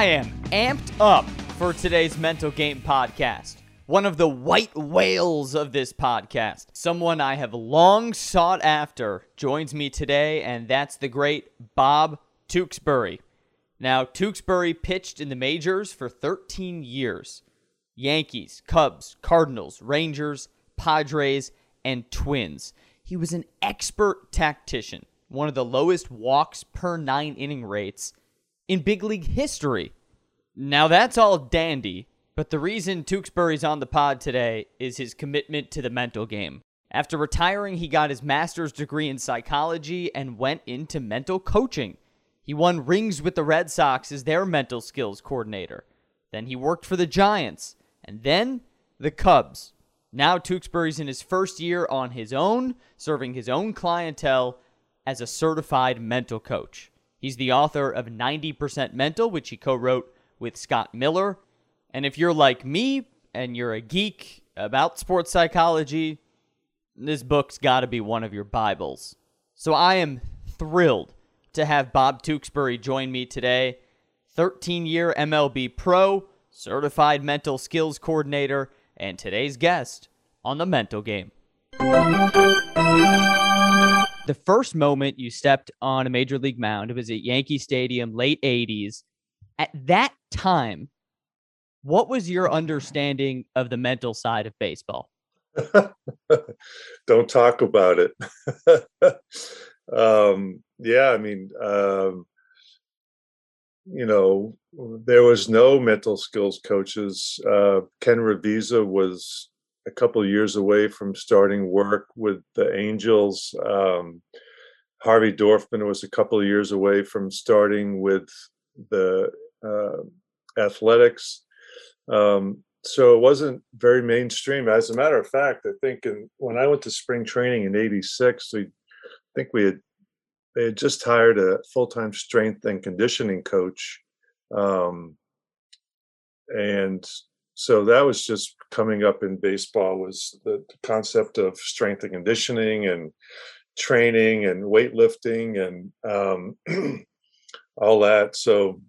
I am amped up for today's Mental Game podcast. One of the white whales of this podcast, someone I have long sought after, joins me today, and that's the great Bob Tewksbury. Now, Tewksbury pitched in the majors for 13 years Yankees, Cubs, Cardinals, Rangers, Padres, and Twins. He was an expert tactician, one of the lowest walks per nine inning rates in big league history. Now, that's all dandy, but the reason Tewksbury's on the pod today is his commitment to the mental game. After retiring, he got his master's degree in psychology and went into mental coaching. He won rings with the Red Sox as their mental skills coordinator. Then he worked for the Giants, and then the Cubs. Now Tewksbury's in his first year on his own, serving his own clientele as a certified mental coach. He's the author of 90% Mental, which he co wrote with Scott Miller. And if you're like me and you're a geek about sports psychology, this book's got to be one of your Bibles. So I am thrilled to have Bob Tewksbury join me today, 13 year MLB pro, certified mental skills coordinator, and today's guest on the mental game. The first moment you stepped on a major league mound, it was at Yankee Stadium, late 80s. At that time, what was your understanding of the mental side of baseball? Don't talk about it. um, yeah, I mean, um, you know, there was no mental skills coaches. Uh, Ken Ravizza was a couple years away from starting work with the Angels. Um, Harvey Dorfman was a couple years away from starting with the uh, Athletics. Um, so it wasn't very mainstream. As a matter of fact, I think in, when I went to spring training in '86, we I think we had they had just hired a full-time strength and conditioning coach um, and so that was just coming up in baseball was the, concept of strength and conditioning and training and weightlifting and um, all that. So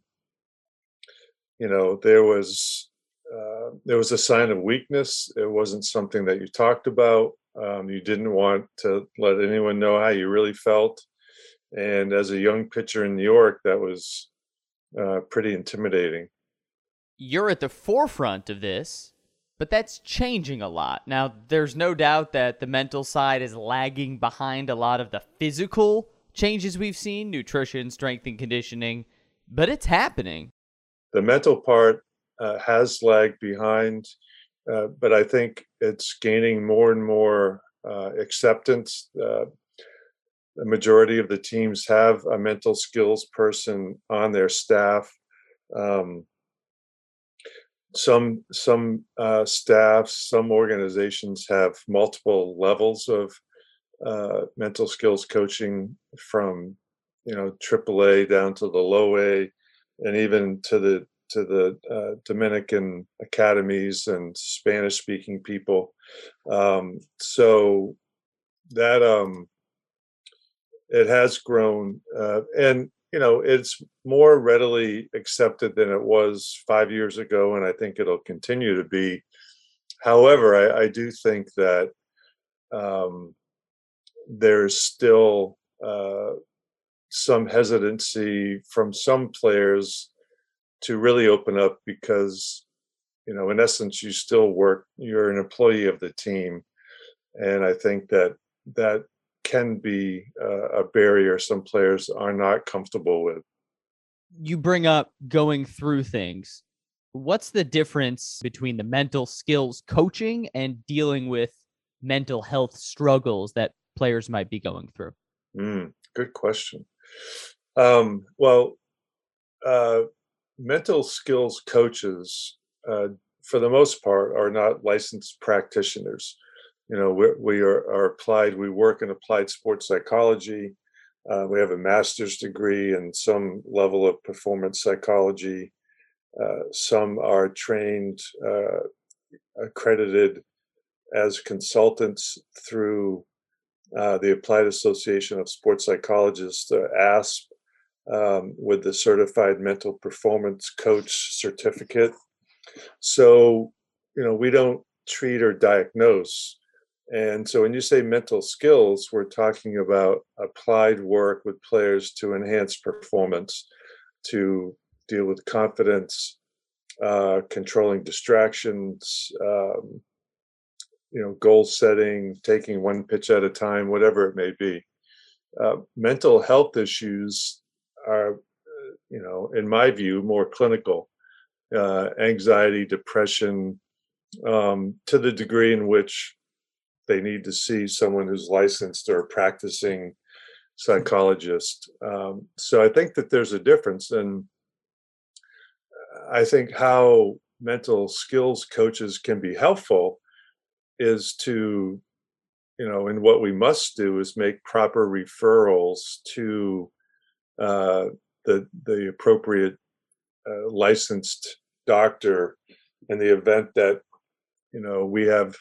you know there was uh, there was a sign of weakness. It wasn't something that you talked about. Um, you didn't want to let anyone know how you really felt. And as a young pitcher in New York, that was uh, pretty intimidating. You're at the forefront of this, but that's changing a lot. Now, there's no doubt that the mental side is lagging behind a lot of the physical changes we've seen nutrition, strength, and conditioning, but it's happening. The mental part uh, has lagged behind, uh, but I think it's gaining more and more uh, acceptance. Uh, the majority of the teams have a mental skills person on their staff. Um, some some uh, staffs, some organizations have multiple levels of uh, mental skills coaching, from you know AAA down to the low A, and even to the to the uh, Dominican academies and Spanish speaking people. Um, so that um, it has grown, uh, and you know it's more readily accepted than it was five years ago, and I think it'll continue to be. However, I, I do think that um, there's still uh, some hesitancy from some players to really open up because you know in essence you still work you're an employee of the team and i think that that can be a barrier some players are not comfortable with. You bring up going through things. What's the difference between the mental skills coaching and dealing with mental health struggles that players might be going through? Mm, good question. Um, well, uh, mental skills coaches, uh, for the most part, are not licensed practitioners you know we, we are, are, applied we work in applied sports psychology uh, we have a master's degree in some level of performance psychology uh, some are trained uh, accredited as consultants through uh, the applied association of sports psychologists asp um, with the Certified Mental Performance Coach certificate. So, you know, we don't treat or diagnose. And so when you say mental skills, we're talking about applied work with players to enhance performance, to deal with confidence, uh, controlling distractions, um, you know, goal setting, taking one pitch at a time, whatever it may be. Uh, mental health issues are, uh, you know, in my view, more clinical. Uh, anxiety, depression, um, to the degree in which they need to see someone who's licensed or practicing psychologist. Um, so I think that there's a difference, and I think how mental skills coaches can be helpful is to you know and what we must do is make proper referrals to uh, the the appropriate uh, licensed doctor in the event that you know we have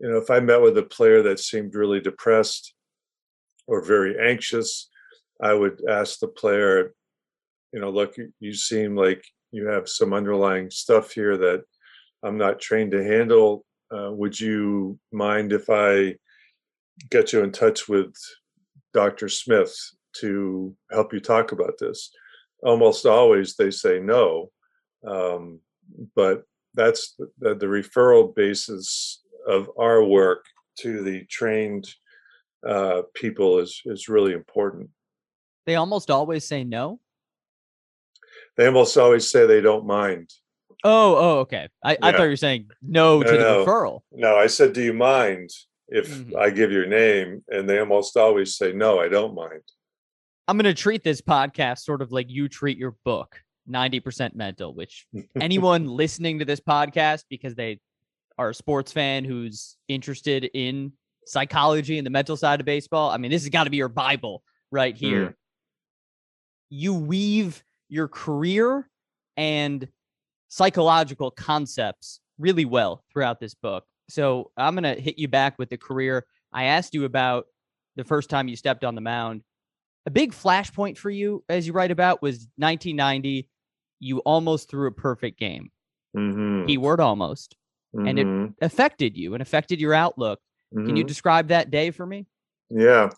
you know if i met with a player that seemed really depressed or very anxious i would ask the player you know look you seem like you have some underlying stuff here that i'm not trained to handle. Uh, would you mind if i get you in touch with dr smith to help you talk about this? Almost always they say no um, but that's the, the, referral basis of our work to the trained uh, people is is really important. They almost always say no. They almost always say they don't mind. Oh, oh, okay. I, yeah. I thought you were saying no, no to the no. referral. No, I said, do you mind if mm-hmm. I give your name? And they almost always say, no, I don't mind. I'm going to treat this podcast sort of like you treat your book. 90% mental, which anyone listening to this podcast because they are a sports fan who's interested in psychology and the mental side of baseball, I mean, this has got to be your Bible right here. Mm. You weave your career and psychological concepts really well throughout this book. So I'm going to hit you back with the career. I asked you about the first time you stepped on the mound. A big flashpoint for you, as you write about, was 1990 you almost threw a perfect game. Mm-hmm. Keyword almost. Mm-hmm. And it mm-hmm. affected you and affected your outlook. Mm-hmm. Can you mm-hmm. describe that day for me? Yeah.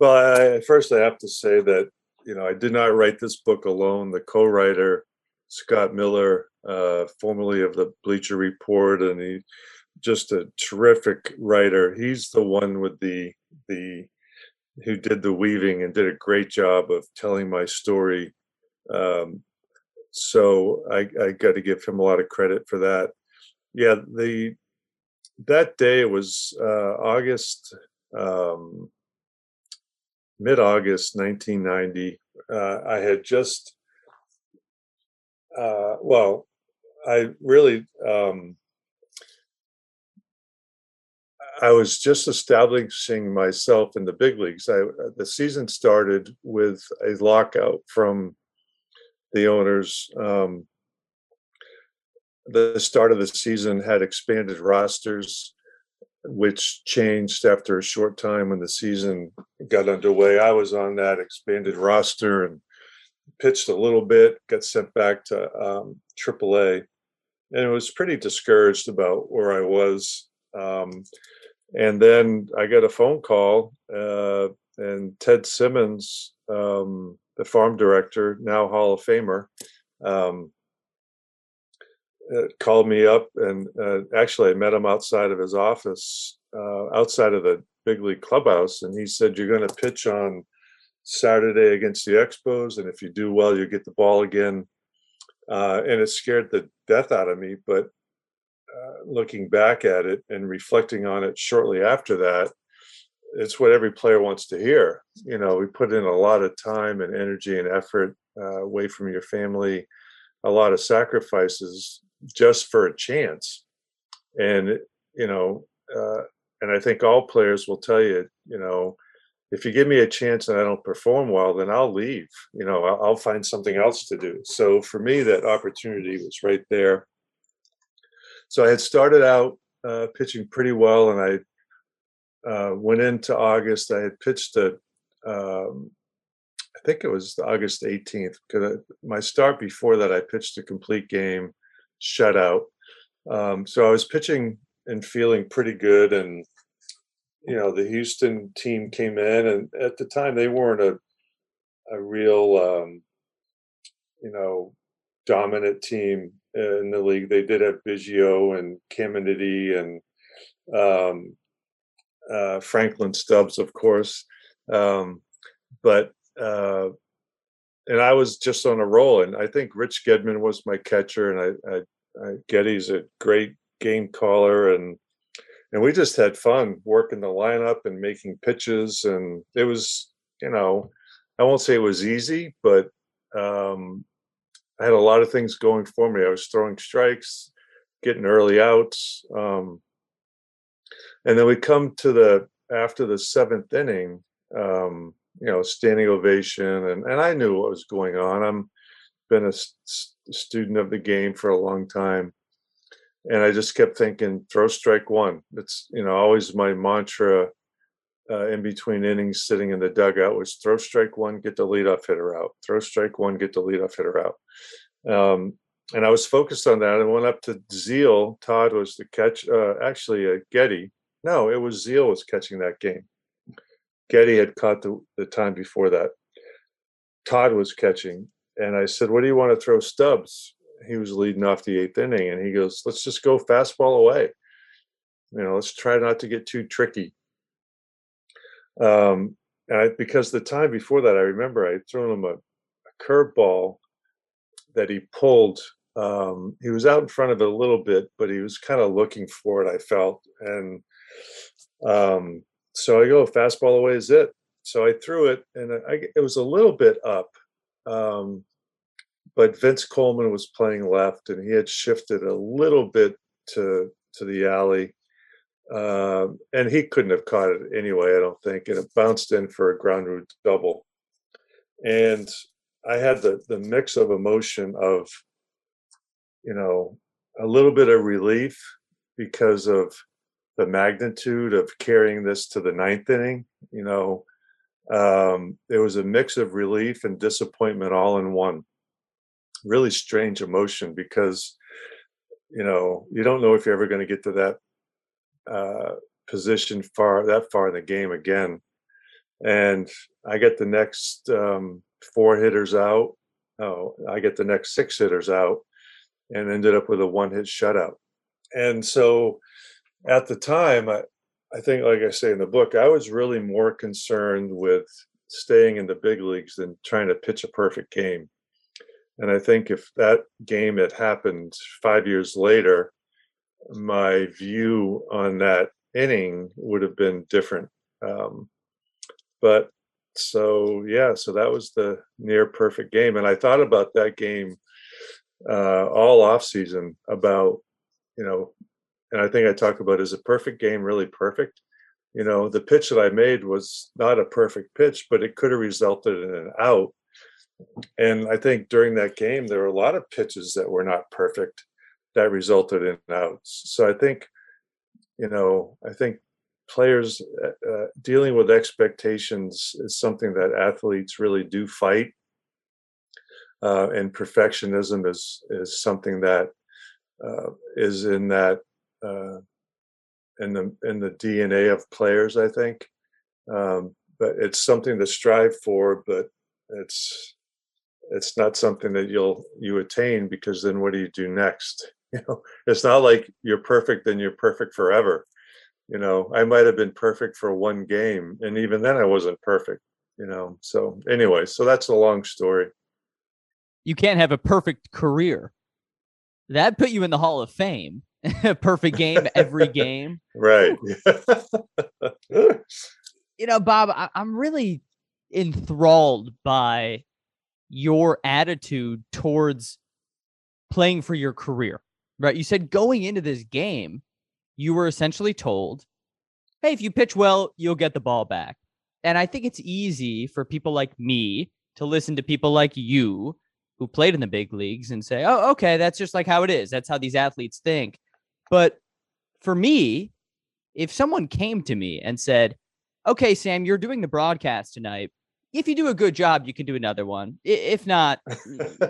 Well, I, first I have to say that, you know, I did not write this book alone. The co-writer, Scott Miller, uh, formerly of the Bleacher Report, and he just a terrific writer. He's the one with the the who did the weaving and did a great job of telling my story um, so I, I got to give him a lot of credit for that. Yeah, the that day was uh, August, um, mid August, 1990. Uh, I had just, uh, well, I really, um, I was just establishing myself in the big leagues. I, the season started with a lockout from the owners. Um, the start of the season had expanded rosters, which changed after a short time when the season got underway. I was on that expanded roster and pitched a little bit, got sent back to um, AAA, and it was pretty discouraged about where I was. Um, and then I got a phone call, uh, and Ted Simmons um, the farm director, now Hall of Famer, um, called me up and uh, actually I met him outside of his office, uh, outside of the big league clubhouse, and he said, "You're going to pitch on Saturday against the Expos, and if you do well, you get the ball again." Uh, and it scared the death out of me, but uh, looking back at it and reflecting on it shortly after that, it's what every player wants to hear. You know, we put in a lot of time and energy and effort uh, away from your family, a lot of sacrifices just for a chance. And you know, uh, and I think all players will tell you, you know, if you give me a chance and I don't perform well, then I'll leave. You know, I'll, I'll find something else to do. So for me, that opportunity was right there. So I had started out uh, pitching pretty well, and I uh, went into August. I had pitched a, um, I think it was August 18th because my start before that I pitched a complete game shutout. Um, so I was pitching and feeling pretty good, and you know the Houston team came in, and at the time they weren't a a real um, you know dominant team in the league. They did have Biggio and Caminiti and um, uh, Franklin Stubbs, of course. Um, but uh, and I was just on a roll. And I think Rich Gedman was my catcher, and I, I, I Geddy's a great game caller, and and we just had fun working the lineup and making pitches, and it was you know I won't say it was easy, but um, I had a lot of things going for me. I was throwing strikes, getting early outs. Um, and then we come to the after the seventh inning, um, you know, standing ovation, and and I knew what was going on. I'm been a st- student of the game for a long time, and I just kept thinking, throw strike one. It's you know always my mantra uh, in between innings, sitting in the dugout, was throw strike one, get the leadoff hitter out. Throw strike one, get the leadoff hitter out. Um, and I was focused on that. I went up to Zeile Todd was the catch. Uh, actually, uh, Geddy. No, it was Zeile was catching that game. Geddy had caught the, the time before that. Todd was catching, and I said, "What do you want to throw, Stubbs?" He was leading off the eighth inning, and he goes, "Let's just go fastball away. You know, let's try not to get too tricky." Um, and I, because the time before that, I remember I would thrown him a, a curveball that he pulled. Um, he was out in front of it a little bit, but he was kind of looking for it. I felt, and um, so I go fastball away is it. So I threw it, and I, it was a little bit up, um, but Vince Coleman was playing left, and he had shifted a little bit to to the alley, uh, and he couldn't have caught it anyway. I don't think, and it bounced in for a ground rule double, and I had the the mix of emotion of, you know, a little bit of relief because of the magnitude of carrying this to the ninth inning. You know, um, it was a mix of relief and disappointment all in one. Really strange emotion because, you know, you don't know if you're ever going to get to that uh, position far that far in the game again. And I get the next um, four hitters out. Oh, I get the next six hitters out, and ended up with a one hit shutout. And so at the time, I, I think, like I say in the book, I was really more concerned with staying in the big leagues than trying to pitch a perfect game. And I think if that game had happened five years later, my view on that inning would have been different. Um, but so yeah, so that was the near perfect game, and I thought about that game uh, all off season about you know and I think I talk about is a perfect game really perfect? You know, the pitch that I made was not a perfect pitch, but it could have resulted in an out. And I think during that game, there were a lot of pitches that were not perfect that resulted in outs. So I think, you know, I think players uh, uh dealing with expectations is something that athletes really do fight. Uh, and perfectionism is is something that uh, is in that uh, in the in the DNA of players. I think, um, but it's something to strive for. But it's it's not something that you'll you attain because then what do you do next? You know, it's not like you're perfect and you're perfect forever. You know, I might have been perfect for one game, and even then I wasn't perfect. You know, so anyway, so that's a long story. You can't have a perfect career. That put you in the Hall of Fame perfect game every game. Right. you know, Bob, I- I'm really enthralled by your attitude towards playing for your career. Right. You said going into this game, you were essentially told, hey, if you pitch well, you'll get the ball back. And I think it's easy for people like me to listen to people like you who played in the big leagues and say, oh, okay, that's just like how it is. That's how these athletes think. But for me, if someone came to me and said, okay, Sam, you're doing the broadcast tonight, if you do a good job, you can do another one. If not,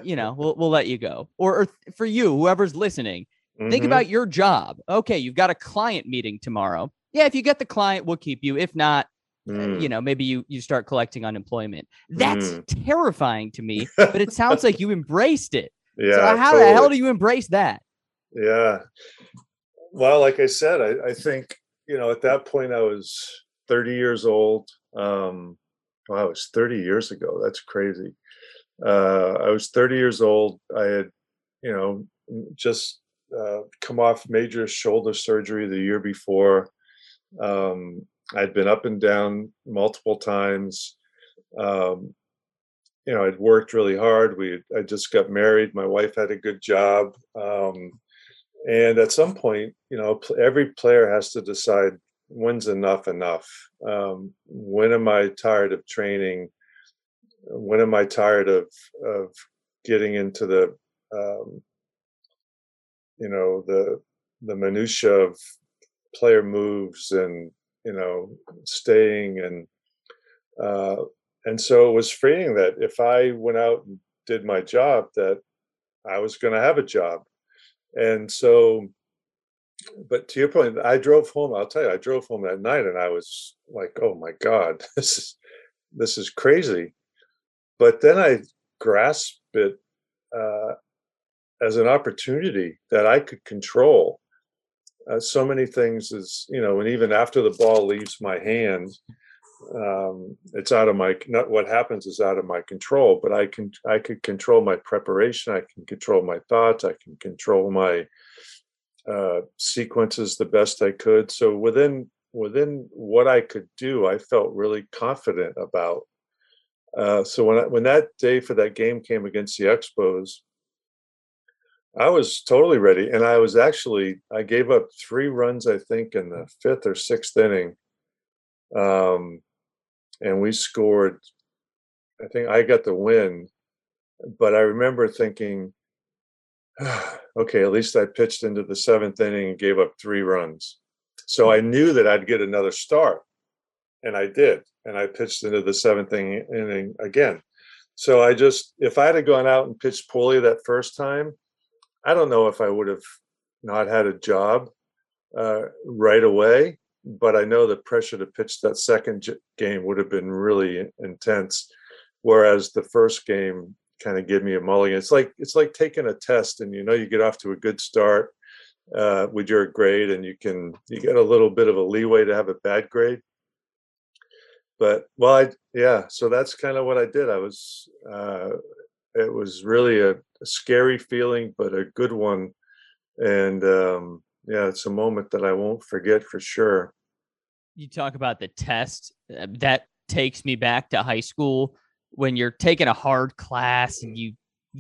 you know, we'll we'll let you go. Or, or for you, whoever's listening, mm-hmm. think about your job. Okay, you've got a client meeting tomorrow. Yeah, if you get the client, we'll keep you. If not, mm. you know, maybe you you start collecting unemployment. That's mm. terrifying to me, but it sounds like you embraced it. Yeah. So how totally. the hell do you embrace that? Yeah. Well, like I said, I, I think, you know, at that point I was 30 years old. Um, wow, it was 30 years ago. That's crazy. Uh, I was 30 years old. I had, you know, just uh, come off major shoulder surgery the year before. Um, I'd been up and down multiple times. Um, you know, I'd worked really hard. We, I just got married. My wife had a good job. Um, and at some point, you know, every player has to decide when's enough enough. Um, when am I tired of training? When am I tired of of getting into the um, you know the the minutia of player moves and you know staying and uh, and so it was freeing that if I went out and did my job that I was going to have a job and so but to your point I drove home I'll tell you I drove home that night and I was like oh my god this is this is crazy. But then I grasped it uh, as an opportunity that I could control uh, so many things as you know and even after the ball leaves my hand um, it's out of my not what happens is out of my control but i can i could control my preparation i can control my thoughts i can control my uh, sequences the best i could. So within within what i could do i felt really confident about uh, so when I, when that day for that game came against the expos I was totally ready, and I was actually I gave up three runs I think in the fifth or sixth inning, um, and we scored. I think I got the win, but I remember thinking, okay, at least I pitched into the seventh inning and gave up three runs, so I knew that I'd get another start, and I did, and I pitched into the seventh inning again. So I just, if I had gone out and pitched poorly that first time, I don't know if I would have not had a job uh, right away, but I know the pressure to pitch that second game would have been really intense. Whereas the first game kind of gave me a mulligan. It's like it's like taking a test, and you know you get off to a good start uh, with your grade, and you can you get a little bit of a leeway to have a bad grade. But well, I yeah, so that's kind of what I did. I was uh, it was really a, a scary feeling, but a good one. And um, yeah, it's a moment that I won't forget for sure. You talk about the test uh, that takes me back to high school when you're taking a hard class and you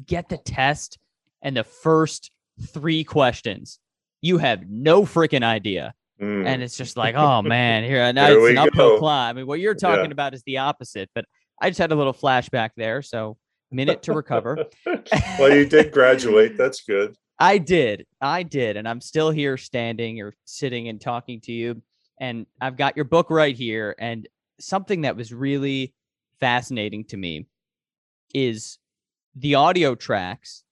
get the test and the first three questions you have no freaking idea mm. and it's just like oh man here now it's an uphill go. climb i mean what you're talking yeah. about is the opposite but i just had a little flashback there so minute to recover. well, you did graduate. That's good. I did. I did. And I'm still here standing or sitting and talking to you. And I've got your book right here. And something that was really fascinating to me is the audio tracks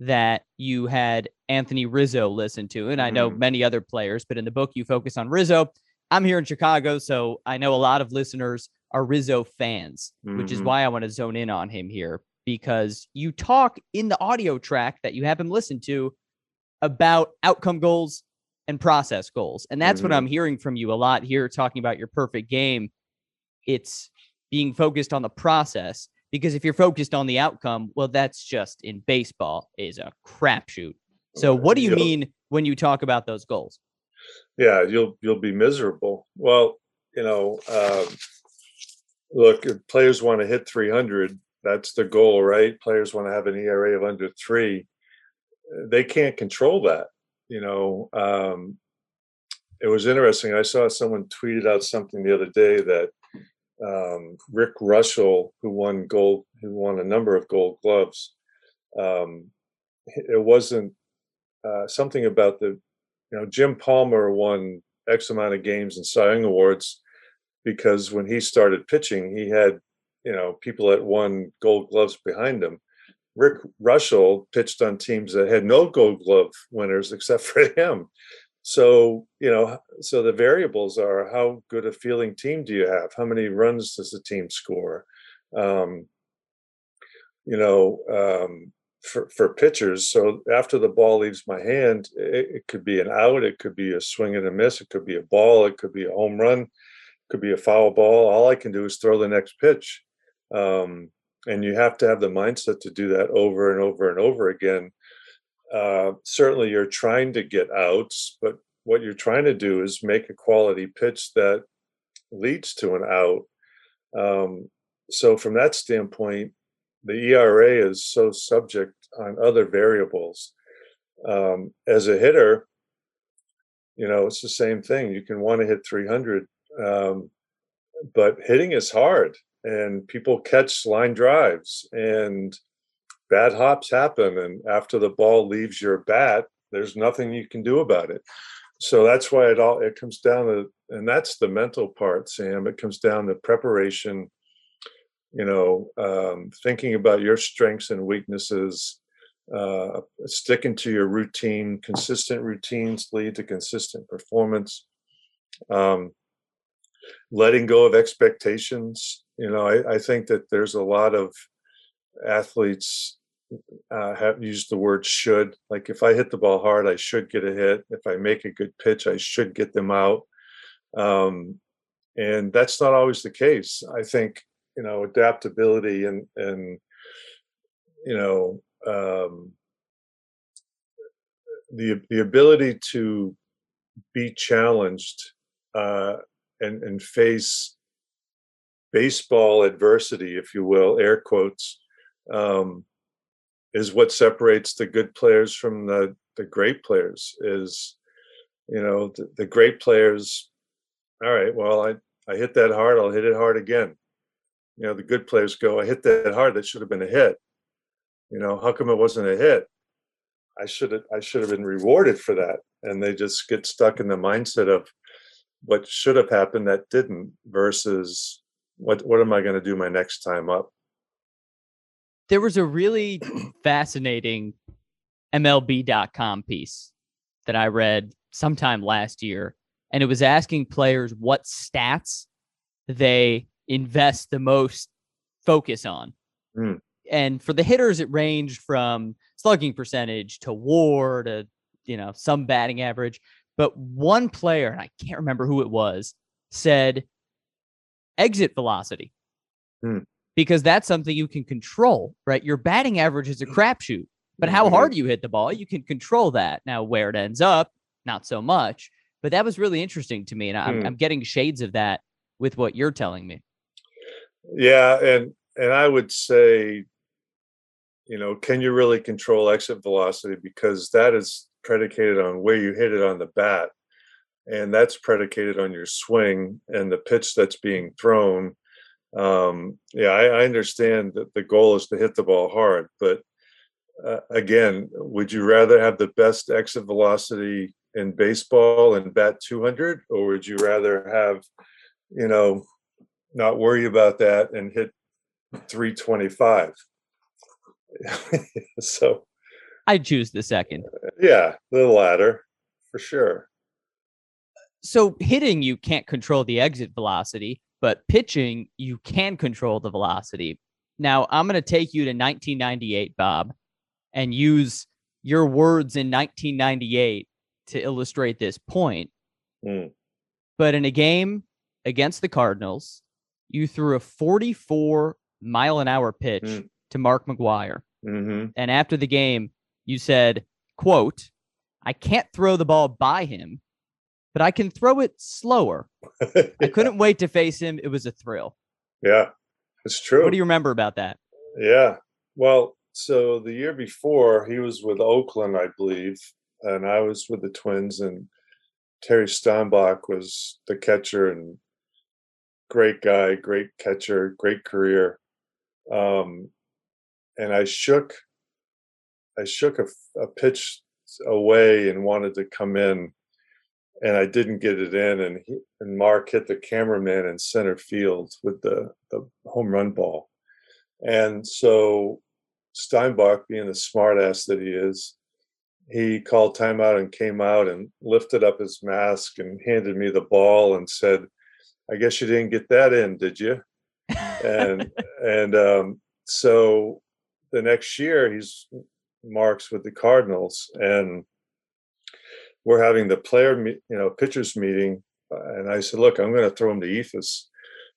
that you had Anthony Rizzo listen to. And I know mm-hmm. many other players, but in the book, you focus on Rizzo. I'm here in Chicago, so I know a lot of listeners are Rizzo fans, mm-hmm. which is mm-hmm. why I want to zone in on him here because you talk in the audio track that you have him listen to about outcome goals and process goals. And that's mm-hmm. what I'm hearing from you a lot here talking about your perfect game. It's being focused on the process because if you're focused on the outcome, well, that's just in baseball is a crapshoot. So what do you mean when you talk about those goals? Yeah, you'll you'll be miserable. Well, you know, um, look, players want to hit 300 that's the goal, right? Players want to have an ERA of under three. They can't control that. You know, um, it was interesting. I saw someone tweeted out something the other day that um, Rick Reuschel, who won gold, who won a number of Gold Gloves, um, it wasn't uh, something about the, you know, Jim Palmer won X amount of games and Cy Young awards because when he started pitching, he had you know people that won Gold Gloves behind him. Rick Reuschel pitched on teams that had no Gold Glove winners except for him. So you know, so the variables are how good a feeling team do you have? How many runs does the team score? Um, you know, um, for, for pitchers. So after the ball leaves my hand, it, it, could be an out, it could be a swing and a miss, it could be a ball, it could be a home run, it could be a foul ball. All I can do is throw the next pitch. Um, and you have to have the mindset to do that over and over and over again. Uh, certainly, you're trying to get outs, but what you're trying to do is make a quality pitch that leads to an out. Um, so, from that standpoint, the ERA is so subject on other variables. Um, as a hitter, you know, it's the same thing. You can want to hit 300, um, but hitting is hard, and people catch line drives, and bad hops happen. And after the ball leaves your bat, there's nothing you can do about it. So that's why it all it comes down to, and that's the mental part, Sam. It comes down to preparation you know um, thinking about your strengths and weaknesses uh, sticking to your routine consistent routines lead to consistent performance um, letting go of expectations you know I, I, think that there's a lot of athletes uh, have used the word should like if i hit the ball hard i should get a hit. If i make a good pitch i should get them out. Um, and that's not always the case. I think you know adaptability and and you know um, the the ability to be challenged uh, and and face baseball adversity, if you will, air quotes, um, is what separates the good players from the the great players. Is you know the, the great players. All right, well, I I hit that hard. I'll hit it hard again you know the good players go i hit that hard that should have been a hit you know how come it wasn't a hit i should have i should have been rewarded for that and they just get stuck in the mindset of what should have happened that didn't versus what what am i going to do my next time up there was a really fascinating mlb.com piece that i read sometime last year and it was asking players what stats they invest the most focus on. Mm. And for the hitters, it ranged from slugging percentage to WAR to you know some batting average. But one player, and I can't remember who it was, said exit velocity. Mm. Because that's something you can control, right? Your batting average is a crapshoot, but how mm-hmm. hard you hit the ball, you can control that. Now, where it ends up, not so much. But that was really interesting to me. And I'm, mm. I'm getting shades of that with what you're telling me. Yeah, and and I would say, you know, can you really control exit velocity because that is predicated on where you hit it on the bat, and that's predicated on your swing and the pitch that's being thrown. Um, yeah, I, I understand that the goal is to hit the ball hard, but uh, again, would you rather have the best exit velocity in baseball and bat 200, or would you rather have, you know, not worry about that and hit 325. so I choose the second. Yeah, the latter for sure. So hitting, you can't control the exit velocity, but pitching, you can control the velocity. Now, I'm going to take you to 1998, Bob, and use your words in 1998 to illustrate this point. Mm. But in a game against the Cardinals, you threw a 44 mile an hour pitch mm. to Mark McGwire. Mm-hmm. And after the game, you said, quote, I can't throw the ball by him, but I can throw it slower. yeah. I couldn't wait to face him. It was a thrill. Yeah, it's true. What do you remember about that? Yeah. Well, so the year before, he was with Oakland, I believe, and I was with the Twins, and Terry Steinbach was the catcher, and great guy, great catcher, great career. Um, and I shook, I shook a, a pitch away and wanted to come in, and I didn't get it in. And he, and Mark hit the cameraman in center field with the the home run ball. And so Steinbach, being the smartass that he is, he called timeout and came out and lifted up his mask and handed me the ball and said, "I guess you didn't get that in, did you?" and and um, so the next year he's marks with the Cardinals and we're having the player, you know, pitchers meeting, uh, and I said, "Look, I'm going to throw him to Eephus.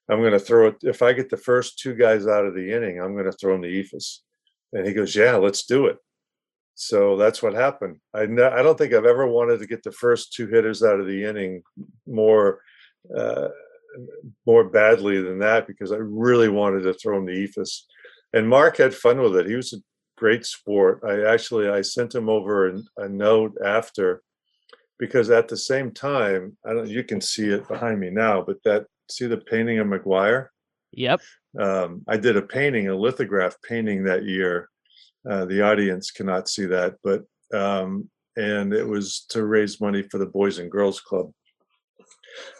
I'm going to throw it. If I get the first two guys out of the inning, I'm going to throw him to Eephus." And he goes, "Yeah, let's do it." So that's what happened. I I don't think I've ever wanted to get the first two hitters out of the inning more uh, more badly than that because I really wanted to throw him to Eephus. And Mark had fun with it. He was a great sport. I actually I sent him over a, a note after because at the same time, I don't you can see it behind me now, but that see the painting of McGwire. Yep. Um, I did a painting, a lithograph painting that year. Uh, the audience cannot see that, but um, and it was to raise money for the Boys and Girls Club.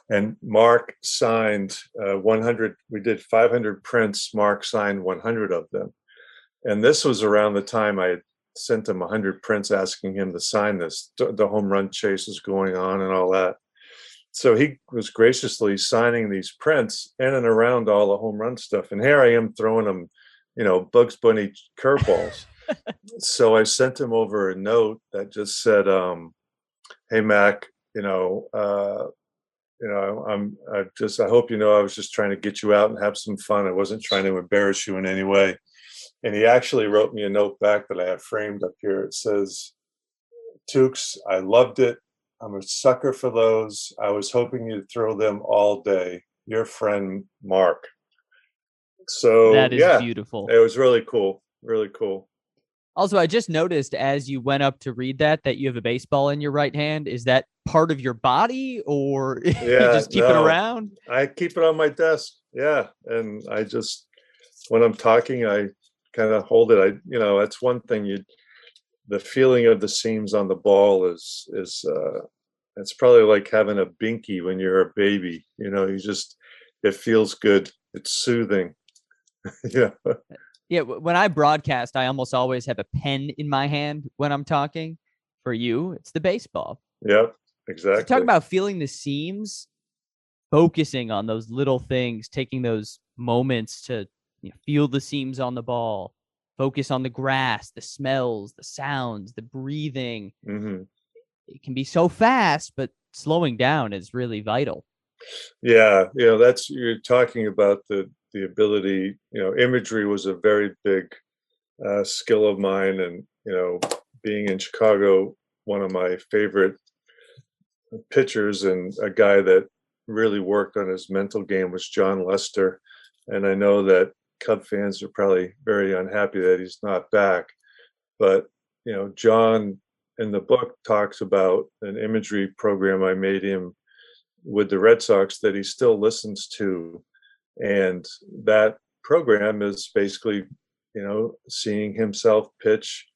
And Mark signed uh, 100. We did 500 prints. Mark signed 100 of them, and this was around the time I sent him 100 prints asking him to sign this. The home run chase is going on and all that. So he was graciously signing these prints in and around all the home run stuff. And here I am throwing him, you know, Bugs Bunny curveballs. so I sent him over a note that just said, um, "Hey Mac, you know, uh, you know, I'm I just I hope you know I was just trying to get you out and have some fun. I wasn't trying to embarrass you in any way." And he actually wrote me a note back that I have framed up here. It says, Tewks, I loved it. I'm a sucker for those. I was hoping you'd throw them all day. Your friend, Mark. So that is yeah, beautiful. It was really cool. Really cool. Also, I just noticed as you went up to read that that you have a baseball in your right hand. Is that part of your body or yeah, you just keep no, it around? I keep it on my desk. Yeah. And I just when I'm talking, I kind of hold it. I, you know, that's one thing you, the feeling of the seams on the ball is, is, uh, it's probably like having a binky when you're a baby, you know, you just, it feels good. It's soothing. yeah. Yeah. When I broadcast, I almost always have a pen in my hand when I'm talking. For you, it's the baseball. Yep. Exactly. So talk about feeling the seams, focusing on those little things, taking those moments to you know, feel the seams on the ball, focus on the grass, the smells, the sounds, the breathing. Mm-hmm. It can be so fast, but slowing down is really vital. Yeah, you know, that's you're talking about the the ability. You know, imagery was a very big uh, skill of mine, and you know, being in Chicago, one of my favorite pitchers and a guy that really worked on his mental game was Jon Lester. And I know that Cub fans are probably very unhappy that he's not back. But you know, Jon in the book talks about an imagery program I made him with the Red Sox that he still listens to, and that program is basically, you know, seeing himself pitch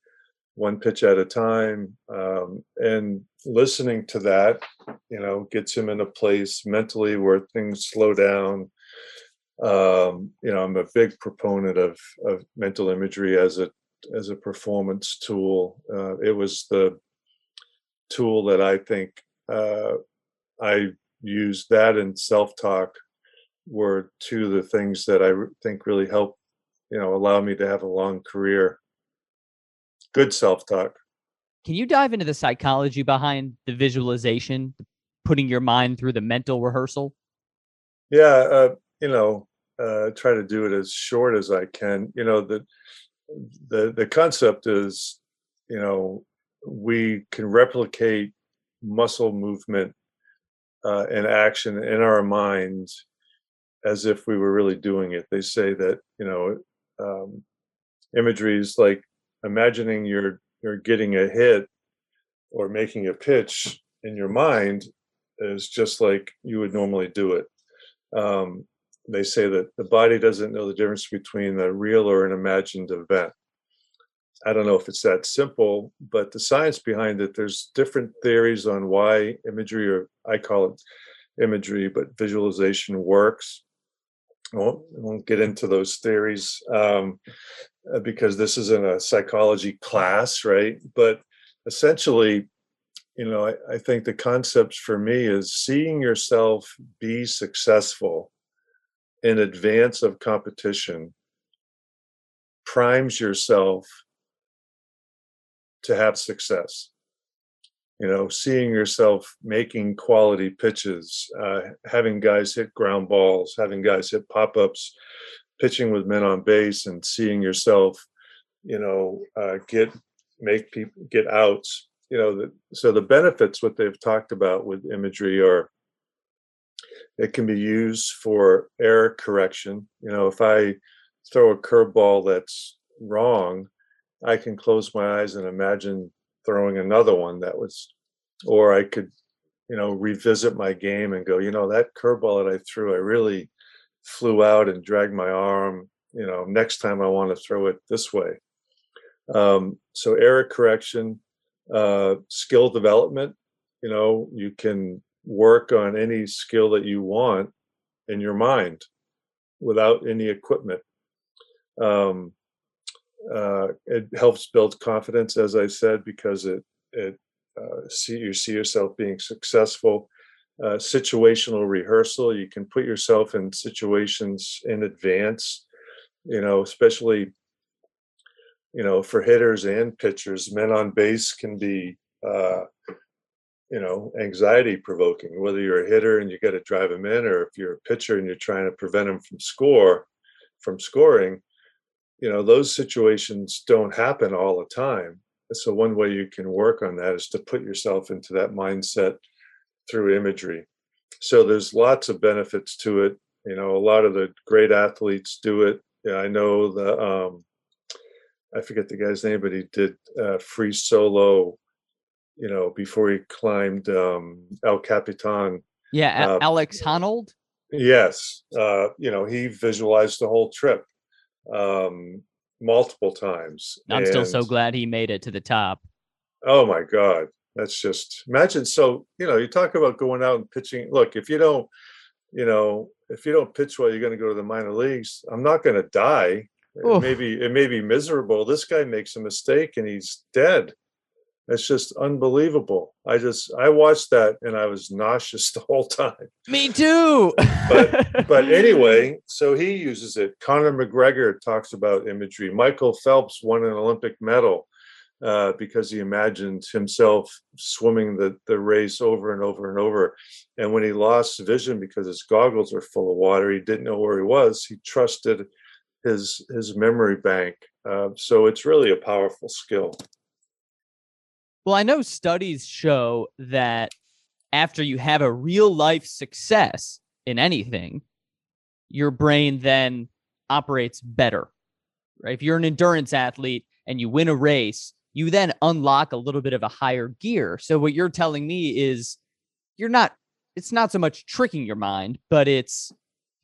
one pitch at a time um, and listening to that you know gets him in a place mentally where things slow down um, you know, I'm a big proponent of of mental imagery as a as a performance tool. Uh, it was the tool that I think uh, I used that and self talk were two of the things that I think really helped, you know, allow me to have a long career. Good self talk. Can you dive into the psychology behind the visualization, putting your mind through the mental rehearsal? Yeah, uh, you know, uh, try to do it as short as I can. You know, the the the concept is, you know, we can replicate muscle movement uh, and action in our minds as if we were really doing it. They say that you know, um, imagery is like imagining you're you're getting a hit or making a pitch in your mind is just like you would normally do it. Um, they say that the body doesn't know the difference between a real or an imagined event. I don't know if it's that simple, but the science behind it, there's different theories on why imagery, or I call it imagery, but visualization works. I won't, I won't get into those theories um, uh, because this isn't a psychology class, right? But essentially, you know, I, I think the concepts for me is seeing yourself be successful in advance of competition primes yourself to have success. You know seeing yourself making quality pitches uh, having guys hit ground balls having guys hit pop-ups pitching with men on base and seeing yourself you know uh, get make people get outs you know the, so the benefits what they've talked about with imagery are it can be used for error correction you know if i throw a curveball that's wrong i can close my eyes and imagine throwing another one that was, or I could, you know, revisit my game and go, you know, that curveball that I threw, I really flew out and dragged my arm. You know, next time I want to throw it this way. Um, so error correction, uh, skill development. You know, you can work on any skill that you want in your mind without any equipment. Um, uh, it helps build confidence, as I said, because it it uh, see you see yourself being successful. Uh, situational rehearsal, you can put yourself in situations in advance. You know, especially you know for hitters and pitchers, men on base can be uh, you know anxiety provoking. Whether you're a hitter and you got to drive them in, or if you're a pitcher and you're trying to prevent them from score from scoring you know those situations don't happen all the time so one way you can work on that is to put yourself into that mindset through imagery so there's lots of benefits to it you know a lot of the great athletes do it yeah, i know the um i forget the guy's name but he did uh, free solo you know before he climbed um el capitan yeah uh, alex honnold yes uh you know he visualized the whole trip um, multiple times. I'm and, still so glad he made it to the top. Oh my God. That's just imagine. So, you know, you talk about going out and pitching. Look, if you don't, you know, if you don't pitch well, you're going to go to the minor leagues. I'm not going to die. It may be it may be miserable. This guy makes a mistake and he's dead. It's just unbelievable. I just I watched that and I was nauseous the whole time. Me too. but but anyway, so he uses it. Conor McGregor talks about imagery. Michael Phelps won an Olympic medal uh, because he imagined himself swimming the the race over and over and over. And when he lost vision because his goggles are full of water, he didn't know where he was. He trusted his his memory bank. Uh, so it's really a powerful skill. Well, I know studies show that after you have a real life success in anything, your brain then operates better. Right? If you're an endurance athlete and you win a race, you then unlock a little bit of a higher gear. So what you're telling me is you're not it's not so much tricking your mind, but it's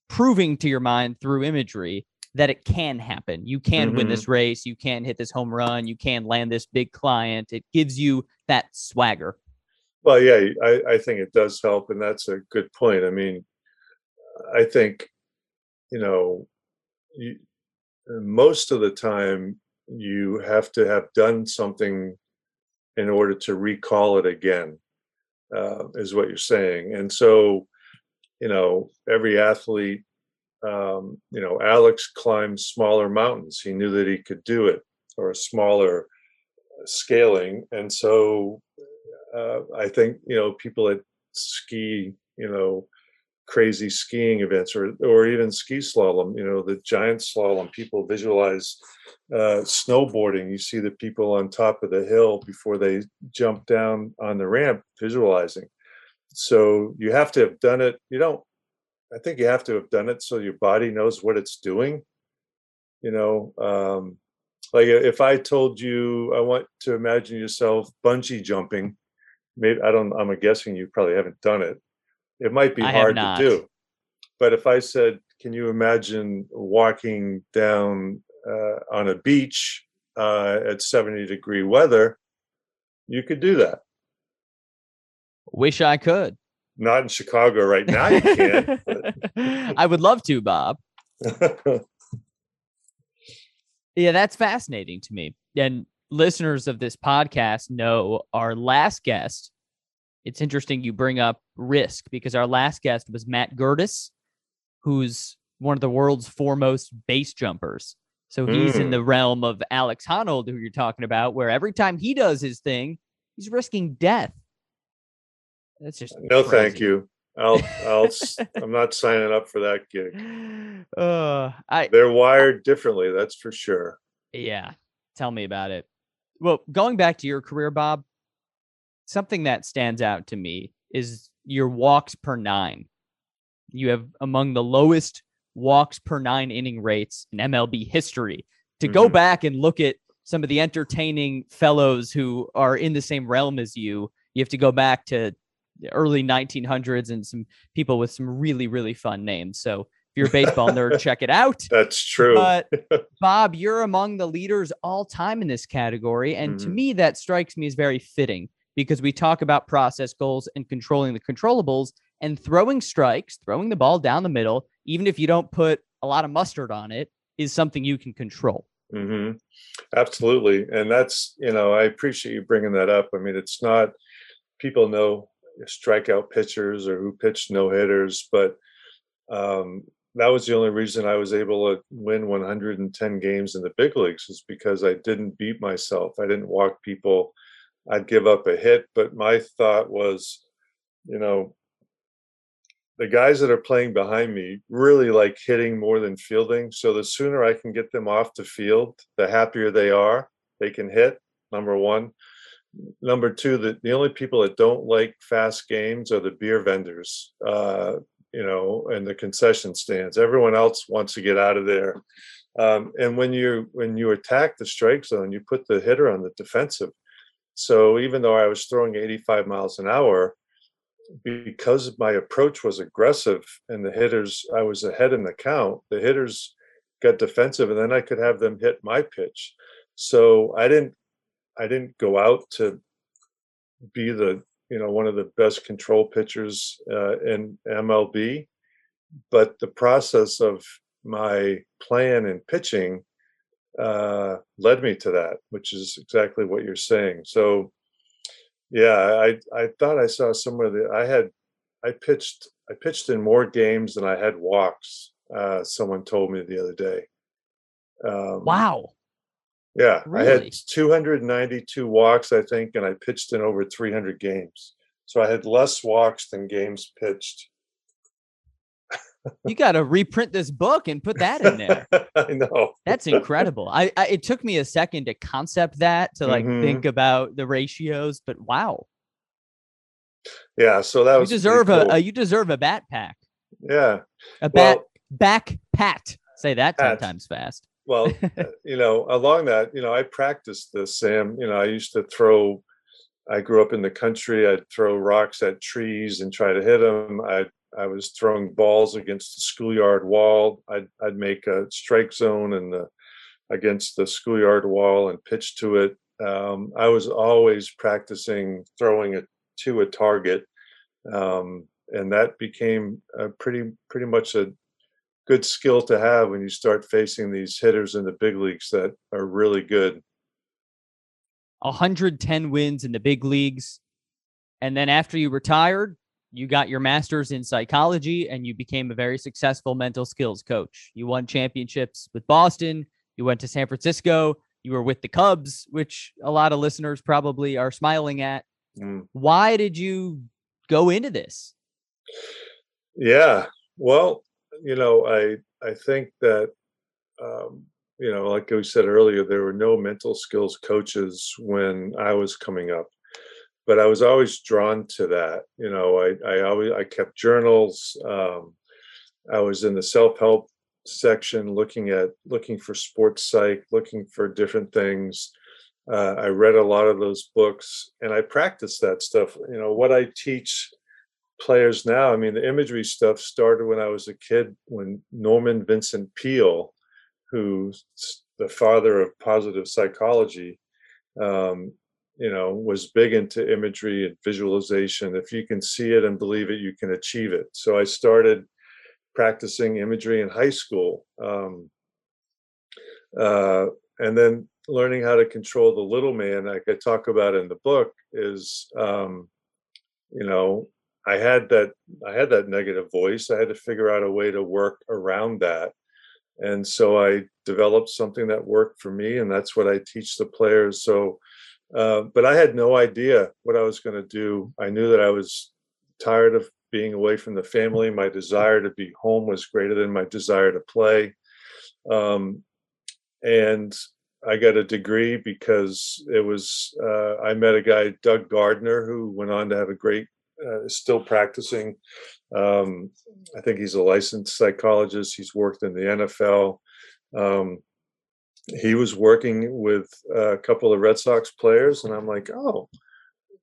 proving to your mind through imagery that it can happen. You can mm-hmm. win this race. You can hit this home run. You can land this big client. It gives you that swagger. Well, yeah, I, I think it does help. And that's a good point. I mean, I think, you know, you, most of the time you have to have done something in order to recall it again, uh, is what you're saying. And so, you know, every athlete um, you know, Alex climbed smaller mountains. He knew that he could do it, or a smaller scaling. And so uh, I think, you know, people that ski, you know, crazy skiing events or or even ski slalom, you know, the giant slalom, people visualize uh, snowboarding. You see the people on top of the hill before they jump down on the ramp visualizing. So you have to have done it. You don't I think you have to have done it so your body knows what it's doing. You know, um, like if I told you I want to imagine yourself bungee jumping, maybe I don't. I'm guessing you probably haven't done it. It might be I hard to do. But if I said, "Can you imagine walking down uh, on a beach uh, at 70 degree weather?" You could do that. Wish I could not in Chicago right now. You can't. I would love to, Bob. yeah, that's fascinating to me. And listeners of this podcast know our last guest. It's interesting you bring up risk because our last guest was Matt Gerdes, who's one of the world's foremost base jumpers. So he's mm. in the realm of Alex Honnold, who you're talking about, where every time he does his thing, he's risking death. That's just no, crazy. thank you. I'll, I'll, I'm not signing up for that gig. Uh, I, They're wired differently, that's for sure. Yeah, tell me about it. Well, going back to your career, Bob, something that stands out to me is your walks per nine. You have among the lowest walks per nine inning rates in MLB history. To mm-hmm. go back and look at some of the entertaining fellows who are in the same realm as you, you have to go back to early 1900s and some people with some really, really fun names. So if you're a baseball nerd, check it out. That's true. But Bob, you're among the leaders all time in this category. And mm-hmm. to me, that strikes me as very fitting because we talk about process goals and controlling the controllables and throwing strikes, throwing the ball down the middle, even if you don't put a lot of mustard on it, is something you can control. Mm-hmm. Absolutely. And that's, you know, I appreciate you bringing that up. I mean, it's not, people know strikeout pitchers or who pitched no hitters, but um, that was the only reason I was able to win 110 games in the big leagues is because I didn't beat myself. I didn't walk people. I'd give up a hit, but my thought was, you know, the guys that are playing behind me really like hitting more than fielding. So the sooner I can get them off the field, the happier they are. They can hit, number one. Number two, the, the only people that don't like fast games are the beer vendors, uh, you know, and the concession stands. Everyone else wants to get out of there. Um, and when you when you attack the strike zone, you put the hitter on the defensive. So even though I was throwing 85 miles an hour, because my approach was aggressive and the hitters, I was ahead in the count, the hitters got defensive and then I could have them hit my pitch. So I didn't I didn't go out to be the you know one of the best control pitchers uh, in MLB, but the process of my plan and pitching uh, led me to that, which is exactly what you're saying. So yeah, I I thought I saw somewhere that I had I pitched I pitched in more games than I had walks. Uh, someone told me the other day. Um, wow. Yeah, really? I had 292 walks, I think, and I pitched in over 300 games. So I had less walks than games pitched. you got to reprint this book and put that in there. I know. That's incredible. I, I, it took me a second to concept that to like mm-hmm. think about the ratios, but wow. Yeah, so that was you deserve cool. a, a, you deserve a bat pack. Yeah, a bat well, back pat. Say that ten pat. times fast. Well, uh, you know, along that, you know, I practiced this, Sam. You know, I used to throw. I grew up in the country. I'd throw rocks at trees and try to hit them. I'd I was throwing balls against the schoolyard wall. I'd, I'd make a strike zone and the against the schoolyard wall and pitch to it. Um, I was always practicing throwing it to a target, um, and that became a pretty pretty much a good skill to have when you start facing these hitters in the big leagues that are really good. 110 wins in the big leagues. And then after you retired, you got your master's in psychology and you became a very successful mental skills coach. You won championships with Boston, you went to San Francisco, you were with the Cubs, which a lot of listeners probably are smiling at. Mm. Why did you go into this? Yeah, well, you know, I I think that um, you know, like we said earlier, there were no mental skills coaches when I was coming up but I was always drawn to that. You know, I, I always I kept journals. Um, I was in the self help section, looking at looking for sports psych, looking for different things. Uh, I read a lot of those books, and I practiced that stuff. You know, what I teach players now. I mean, the imagery stuff started when I was a kid. When Norman Vincent Peale, who's the father of positive psychology, um, you know was big into imagery and visualization if you can see it and believe it you can achieve it so i started practicing imagery in high school. Um, uh, and then learning how to control the little man, like I talk about in the book, is um, you know I had that I had that negative voice. I had to figure out a way to work around that, and so I developed something that worked for me, and that's what I teach the players. So, uh, but I had no idea what I was going to do. I knew that I was tired of being away from the family. My desire to be home was greater than my desire to play. Um, and I got a degree because it was uh, I met a guy Doug Gardner who went on to have a great uh, still practicing. Um, I think he's a licensed psychologist. He's worked in the NFL. Um, he was working with a couple of Red Sox players, and I'm like, oh,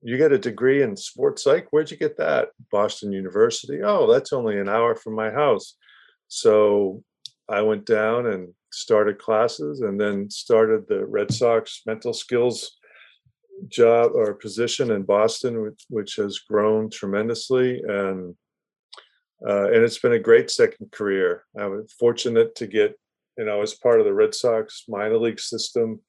you got a degree in sports psych? Where'd you get that? Boston University. Oh, that's only an hour from my house. So I went down and started classes and then started the Red Sox mental skills job or position in Boston, which, which has grown tremendously. And uh, and it's been a great second career. I was fortunate to get, you know, as part of the Red Sox minor league system,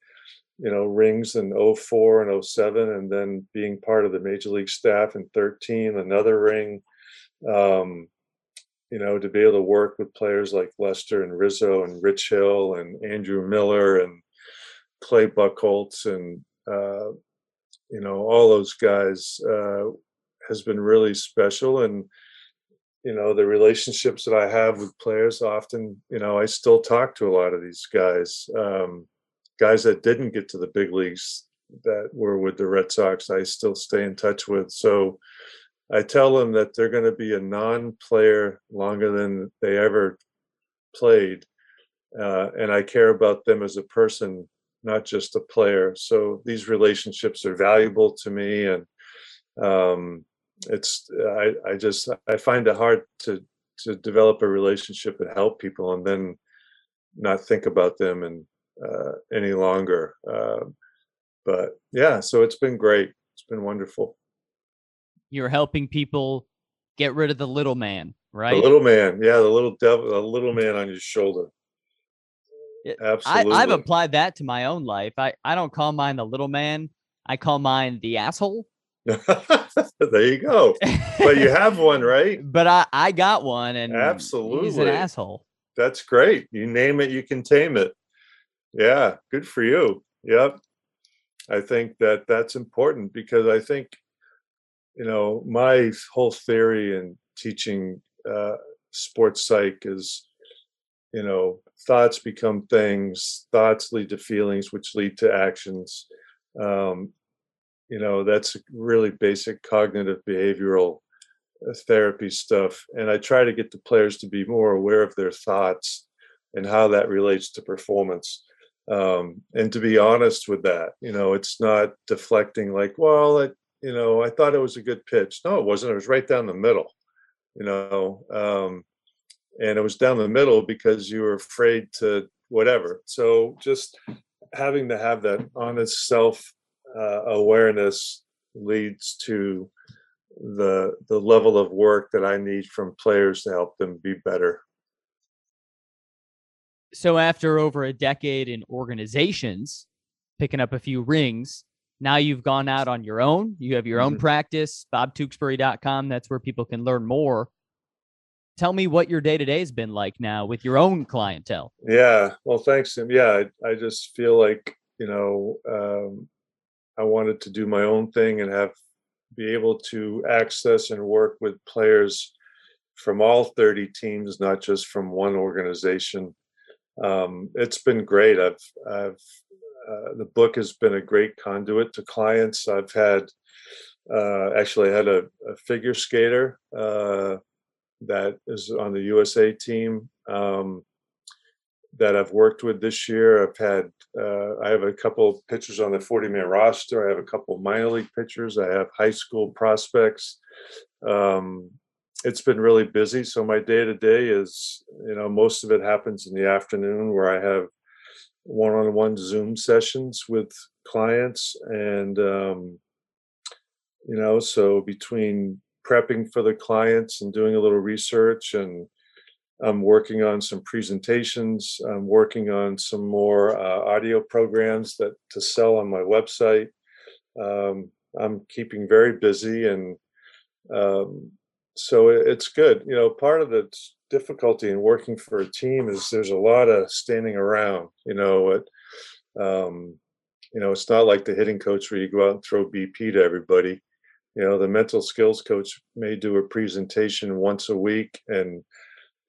you know, rings in 04 and 07, and then being part of the major league staff in 13, another ring. Um, you know, to be able to work with players like Lester and Rizzo and Rich Hill and Andrew Miller and Clay Buchholz and uh, you know all those guys uh, has been really special and you know the relationships that I have with players often you know I still talk to a lot of these guys um, guys that didn't get to the big leagues that were with the Red Sox I still stay in touch with. So I tell them that they're going to be a non-player longer than they ever played, uh, and I care about them as a person, not just a player. So these relationships are valuable to me, and um, it's I, I just I find it hard to to develop a relationship and help people, and then not think about them and uh, any longer. Uh, but yeah, so it's been great. It's been wonderful. You're helping people get rid of the little man, right? The little man, yeah, the little devil, the little man on your sholdder. Absolutely. I, have applied that to my own life. I, I don't call mine the little man. I call mine the asshole. there you go. But you have one, right? but I, I got one and absolutely he's an asshole. That's great. You name it, you can tame it. Yeah, good for you. Yep. I think that that's important because I think you know, my whole theory in teaching uh, sports psych is, you know, thoughts become things, thoughts lead to feelings, which lead to actions. Um, you know, that's really basic cognitive behavioral uh, therapy stuff. And I try to get the players to be more aware of their thoughts and how that relates to performance. Um, and to be honest with that, you know, it's not deflecting like, well, it, you know, I thought it was a good pitch. No, it wasn't. It was right down the middle, you know, um, and it was down the middle because you were afraid to whatever. So just having to have that honest self uh, awareness leads to the the level of work that I need from players to help them be better. So after over a decade in organizations, picking up a few rings, now you've gone out on your own. You have your mm-hmm. own practice, bobtewksbury.com. That's where people can learn more. Tell me what your day to day has been like now with your own clientele. Yeah. Well, thanks, Tim. Yeah. I, I just feel like, you know, um, I wanted to do my own thing and have be able to access and work with players from all 30 teams, not just from one organization. Um, it's been great. I've I've uh, the book has been a great conduit to clients. I've had uh, actually I had a, a figure skater uh, that is on the USA team um, that I've worked with this year. I've had uh, I have a couple pitchers on the 40 man roster. I have a couple minor league pitchers. I have high school prospects. Um, it's been really busy. So my day to day is, you know, most of it happens in the afternoon where I have one-on-one Zoom sessions with clients, and um, you know, so between prepping for the clients and doing a little research and I'm working on some presentations. I'm working on some more uh, audio programs that to sell on my website. Um, I'm keeping very busy, and um, so it's good. You know, part of the difficulty in working for a team is there's a lot of standing around. You know, it, um, you know, it's not like the hitting coach where you go out and throw BP to everybody. You know, the mental skills coach may do a presentation once a week, and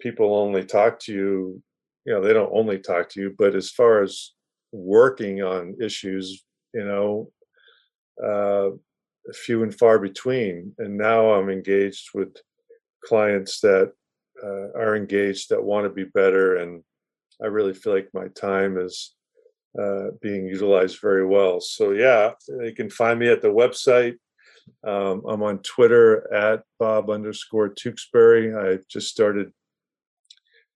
people only talk to you. You know, they don't only talk to you, but as far as working on issues, you know, uh, few and far between. And now I'm engaged with clients that uh, are engaged that want to be better, and I really feel like my time is uh, being utilized very well. So yeah, you can find me at the website. Um, I'm on Twitter at Bob underscore Tewksbury. I just started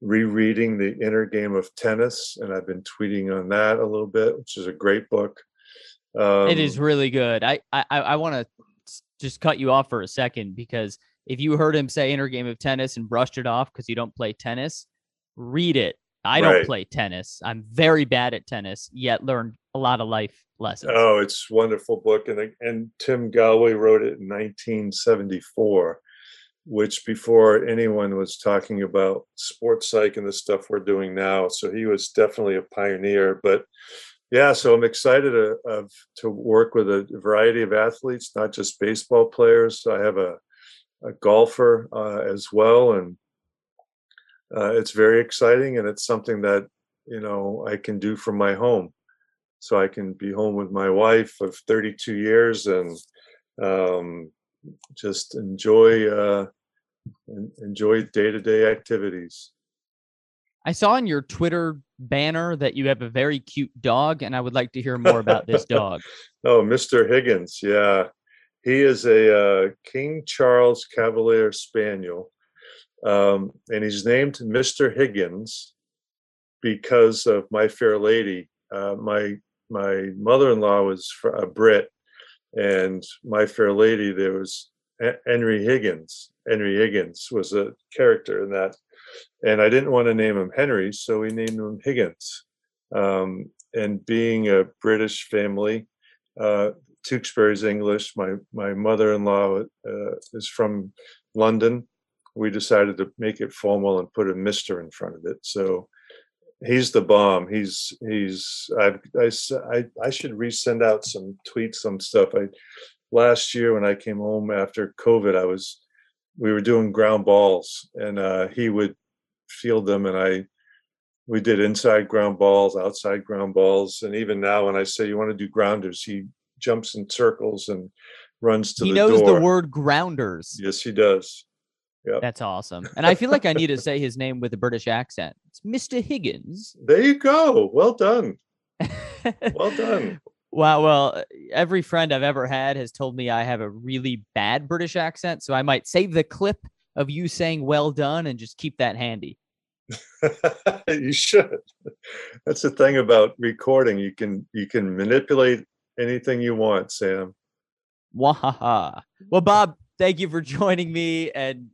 rereading the inner game of tennis, and I've been tweeting on that a little bit, which is a great book. Um, it is really good. I I, I want to just cut you off for a second because if you heard him say inner game of tennis and brushed it off because you don't play tennis, read it. I don't play tennis. I'm very bad at tennis, yet learned a lot of life lessons. Oh, it's wonderful book, and and Tim Gallwey wrote it in 1974, which before anyone was talking about sports psych and the stuff we're doing now. So he was definitely a pioneer. But yeah, so I'm excited to, of, to work with a variety of athletes, not just baseball players. I have a, a golfer uh, as well, and uh, it's very exciting, and it's something that you know I can do from my home. So I can be home with my wife of 32 years and um, just enjoy uh, enjoy day to day activities. I saw on your Twitter banner that you have a very cute dog, and I would like to hear more about this dog. oh, Mr. Higgins. Yeah. He is a uh, King Charles Cavalier Spaniel. Um, and he's named Mr. Higgins because of My Fair Lady. Uh, my my mother-in-law was a Brit, and My Fair Lady. There was Henry Higgins. Henry Higgins was a character in that and I didn't want to name him Henry, so we named him Higgins. Um, and being a British family, uh, Tewksbury's English. My my mother-in-law uh, is from London. We decided to make it formal and put a Mister in front of it. So he's the bomb. He's he's I I I, I should resend out some tweets, some stuff. I last year when I came home after COVID, I was we were doing ground balls, and uh, he would field them, and I we did inside ground balls, outside ground balls, and even now when I say you want to do grounders, he jumps in circles and runs to the he knows door. the word grounders. Yes, he does. Yep. That's awesome. And I feel like I need to say his name with a British accent. It's Mr. Higgins. There you go. Well done. well done. Wow. Well, every friend I've ever had has told me I have a really bad British accent. So I might save the clip of you saying well done and just keep that handy. you should. That's the thing about recording. You can you can manipulate anything you want, Sam. Wahaha. Well, Bob, thank you for joining me. And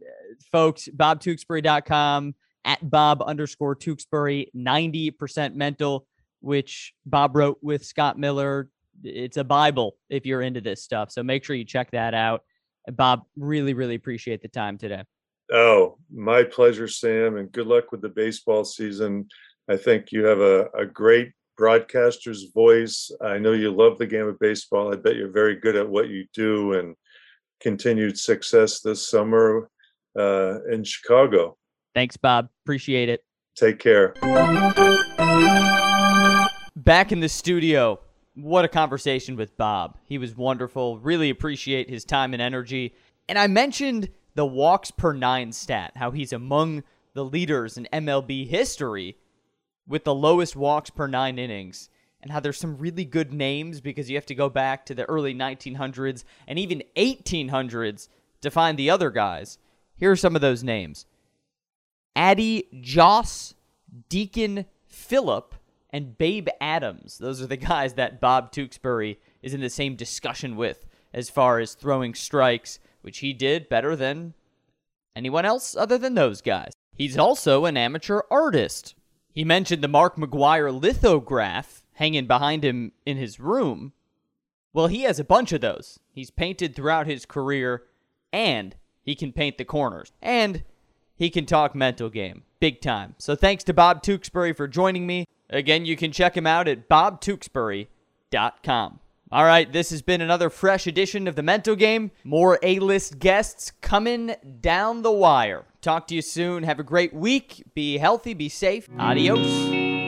folks, bobtewksbury.com at Bob underscore Tewksbury, 90% mental which Bob wrote with Scott Miller. It's a Bible if you're into this stuff. So make sure you check that out. Bob, really, really appreciate the time today. Oh, my pleasure, Sam, and good luck with the baseball season. I think you have a, a great broadcaster's voice. I know you love the game of baseball. I bet you're very good at what you do and continued success this summer uh, in Chicago. Thanks, Bob. Appreciate it. Take care back in the studio. What a conversation with Bob. He was wonderful. Really appreciate his time and energy. And I mentioned the walks per nine stat, how he's among the leaders in MLB history with the lowest walks per nine innings, and how there's some really good names because you have to go back to the early 1900s and even 1800s to find the other guys. Here are some of those names Addie Joss, Deacon Phillippe, and Babe Adams. Those are the guys that Bob Tewksbury is in the same discussion with as far as throwing strikes, which he did better than anyone else other than those guys. He's also an amateur artist. He mentioned the Mark McGwire lithograph hanging behind him in his room. Well, he has a bunch of those. He's painted throughout his career, and he can paint the corners. And he can talk mental game. Big time. So thanks to Bob Tewksbury for joining me. Again, you can check him out at bobtewksbury.com. All right, this has been another fresh edition of the Mental Game. More A list guests coming down the wire. Talk to you soon. Have a great week. Be healthy, be safe. Adios.